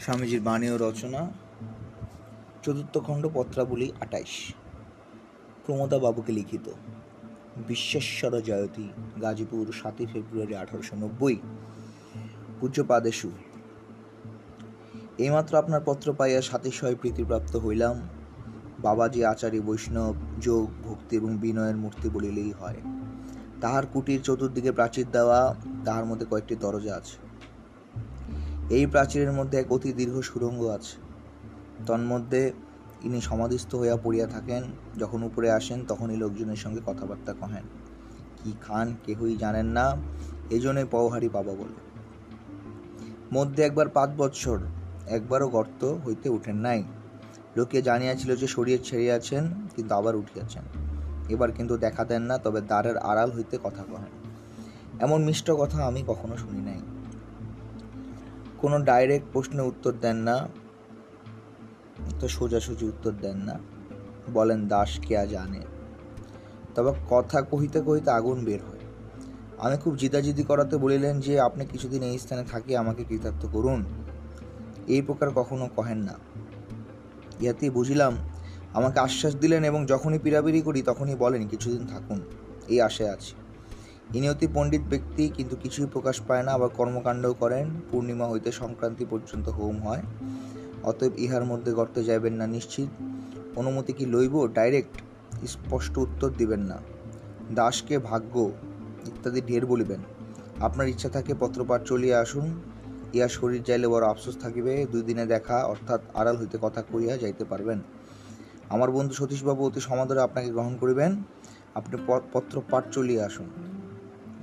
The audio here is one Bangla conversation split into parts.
স্বামীজির বাণী ও রচনা, চতুর্থ খণ্ড, পত্রাবলী আটাইশ বাবুকে লিখিত, বিশ্বেশ্বর জয়তী, গাজীপুর সাতই ফেব্রুয়ারি আঠারোশো নব্বই। পূজ্যপাদেশু, এইমাত্র আপনার পত্র পাইয়া সাতিশয় প্রীতিপ্রাপ্ত হইলাম। বাবাজি আচারী বৈষ্ণব যোগ, ভক্তি এবং বিনয়ের মূর্তি বলিলেই হয়। তাহার কুটির চতুর্দিকে প্রাচীর দেওয়া, তাহার মধ্যে কয়েকটি দরজা আছে। এই প্রাচীরের মধ্যে এক অতি দীর্ঘ সুড়ঙ্গ আছে। তন্মধ্যে ইনি সমাধিস্থ হইয়া পড়িয়া থাকেন, যখন উপরে আসেন তখনই লোকজনের সঙ্গে কথাবার্তা কহেন। কি খান, কেহই জানেন না, এজন্যই পওহারি বাবা বলে। মধ্যে একবার পাঁচ বৎসর, একবারও গর্ত হইতে উঠেন নাই। লোকে জানিয়াছিল যে সরিয়ে ছেড়িয়াছেন, কিন্তু আবার উঠিয়াছেন। এবার কিন্তু দেখা দেন না, তবে দ্বারের আড়াল হইতে কথা কহেন। এমন মিষ্ট কথা আমি কখনো শুনি নাই। কোনো ডাইরেক্ট প্রশ্নের উত্তর দেন না, তো সোজাসুজি উত্তর দেন না। বলেন, দাস কেয়া জানে? তবে কথা কহিতে কহিতে আগুন বের হয়। আমি খুব জিদাজিদি করাতে বলিলেন যে, আপনি কিছুদিন এই স্থানে থাকি, আমাকে কৃতার্থ করুন। এই প্রকার কখনো কহেন না। ইহাতে বুঝিলাম, আমাকে আশ্বাস দিলেন এবং যখনই পিড়াপিড়ি করি, তখনই বলেন, কিছুদিন থাকুন, এই আশায় আছি। ইনি অতি পণ্ডিত ব্যক্তি, কিন্তু কিছুই প্রকাশ পায় না। আবার কর্মকাণ্ডও করেন। পূর্ণিমা হইতে সংক্রান্তি পর্যন্ত হোম হয়। অতএব ইহার মধ্যে গর্তে যাইবেন না নিশ্চিত। অনুমতি কি লইব? ডাইরেক্ট স্পষ্ট উত্তর দিবেন না। দাসকে ভাগ্য ইত্যাদি ঢের বলিবেন। আপনার ইচ্ছা থাকে পত্রপাঠ চলিয়া আসুন। ইয়া শরীর যাইলে বড় আফসোস থাকিবে। দুই দিনে দেখা, অর্থাৎ আড়াল হইতে কথা কইয়া যাইতে পারবেন। আমার বন্ধু সতীশবাবু অতি সমাদরে আপনাকে গ্রহণ করিবেন। আপনি পত্র পাঠ চলিয়ে আসুন।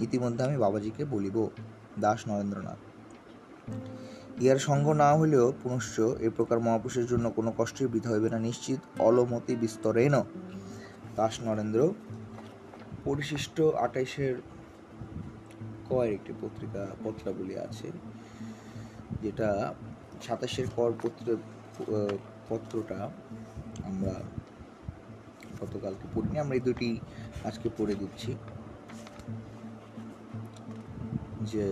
ইতিমধ্যে আমি বাবাজিকে বলিব, দাস নরেন্দ্রনাথ ইহার সঙ্গ না হলেও পুনশ্চ এ প্রকার মহাপুরুষের জন্য কোনো কষ্টের বৃথা হইবে না। নিশ্চিত অলমতি বিস্তরেন দাস নরেন্দ্র, পরিশিষ্ট আঠাইশের কয়ের একটি পত্রিকা পত্রাবলী আছে যেটা সাতাশের কর পত্র, পত্রটা আমরা গতকালকে পড়িনি। আমরা এই দুটি আজকে পড়ে দিচ্ছি। যে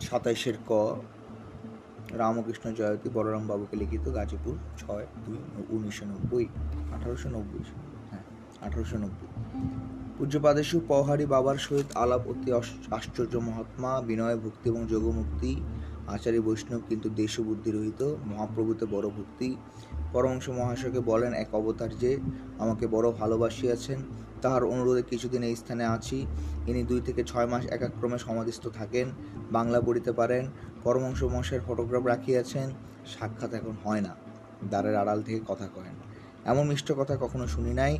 সাতাইশের ক, রামকৃষ্ণ জয়তী বলরাম বাবুকে লিখিত, গাজীপুর ছয় দুই উনিশশো নব্বই, আঠারোশো নব্বই হ্যাঁ আঠারোশো নব্বই। পূজ্যপাদেশু পহারি বাবার সহিত আলাপ অতি আশ্চর্য মহাত্মা, বিনয় ভক্তি এবং যোগমুক্তি, আচার্য বৈষ্ণব কিন্তু দেশ বুদ্ধি রহিত, মহাপ্রভুতে বড় ভক্তি। পরমংশ মহাশয়কে বলেন, এক অবতার যে আমাকে বড় ভালোবাসিয়াছেন তাহার অনুরোধে কিছুদিন এই স্থানে আছি। ইনি দুই থেকে ছয় মাস একাক্রমে সমাধিস্থ থাকেন, বাংলা পড়িতে পারেন পরমংশ মহাশয়ের ফটোগ্রাফ রাখিয়াছেন, সাক্ষাৎ এখন হয় না, দ্বারের আড়াল থেকে কথা কহেন। এমন মিষ্ট কথা কখনো শুনি নাই,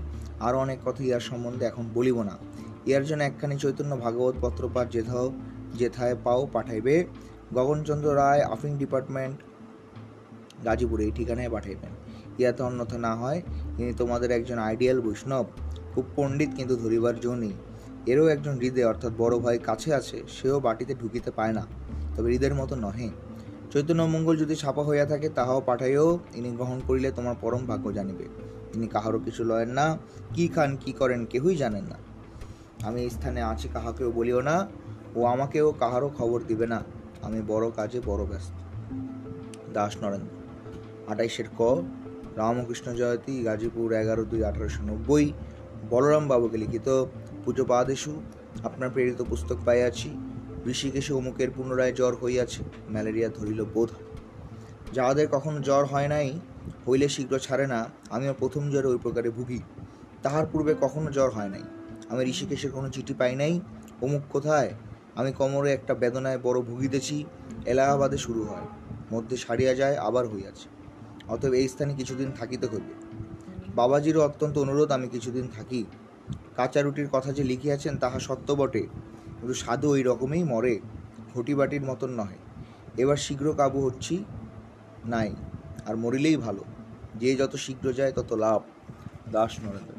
আরও অনেক কথা ইয়ার সম্বন্ধে এখন বলিব না। ইয়ার জন্য একখানি চৈতন্য ভাগবত পত্রপাঠ যেথাও যেথায় পাও পাঠাইবে। গগনচন্দ্র রায়, আফিং ডিপার্টমেন্ট, গাজীপুরে এই ঠিকানায় পাঠাইবেন। ইয়াতে অন্যথা না হয়, ইনি তোমাদের একজন আইডিয়াল বৈষ্ণব। খুব পণ্ডিত কিন্তু ধরিবার জো নেই। এরও একজন হৃদয় অর্থাৎ বড় ভাই কাছে আছে, সেও বাটিতে ঢুকিতে পায় না, তবে হৃদের মতো নহে। চৈতন্য মঙ্গল যদি ছাপা হইয়া থাকে, তাহাও পাঠাইও, ইনি গ্রহণ করিলে তোমার পরম ভাগ্য জানিবে। তিনি কাহারও কিছু লয়েন না, কি খান, কি করেন, কেহই জানেন না। আমি এই স্থানে আছি, কাহাকেও বলিও না, ও আমাকেও কাহারও খবর দিবে না। আমি বড় কাজে বড় ব্যস্ত। দাস নরেন্দ্র, আটাইশের ক, রামকৃষ্ণ জয়তী গাজীপুর এগারো দুই আঠারোশো নব্বই বলরাম বাবুকে লিখিত পুজো পাদেশু। আপনার প্রেরিত পুস্তক পাইয়াছি। ঋষিকেশে অমুকের পুনরায় জ্বর হইয়াছে। ম্যালেরিয়া ধরিল বোধ। যাহাদের কখনো জ্বর হয় নাই, হইলে শীঘ্র ছাড়ে না। আমিও প্রথম জ্বরে ওই প্রকারে ভুগি। তাহার পূর্বে কখনো জ্বর হয় নাই। আমি ঋষিকেশের কোনো চিঠি পাই নাই। অমুক কোথায়? আমি কোমরে একটা বেদনায় বড় ভুগিতেছি। এলাহাবাদে শুরু হয়। মধ্যে সারিয়া যায়, আবার হইয়াছে। অতএব এই স্থানে কিছুদিন থাকিতে হইবে। বাবাজিরও অত্যন্ত অনুরোধ, আমি কিছুদিন থাকি। কাঁচা রুটির কথা যে লিখিয়াছেন, তাহা সত্য বটে। কিন্তু সাধু ওই রকমেই মরে, ঘটিবাটির মতন নহে। এবার শীঘ্র কাবু হচ্ছি নাই, আর মরিলেই ভালো। যে যত শীঘ্র যায়, তত লাভ। দাস নরেন্দ্র।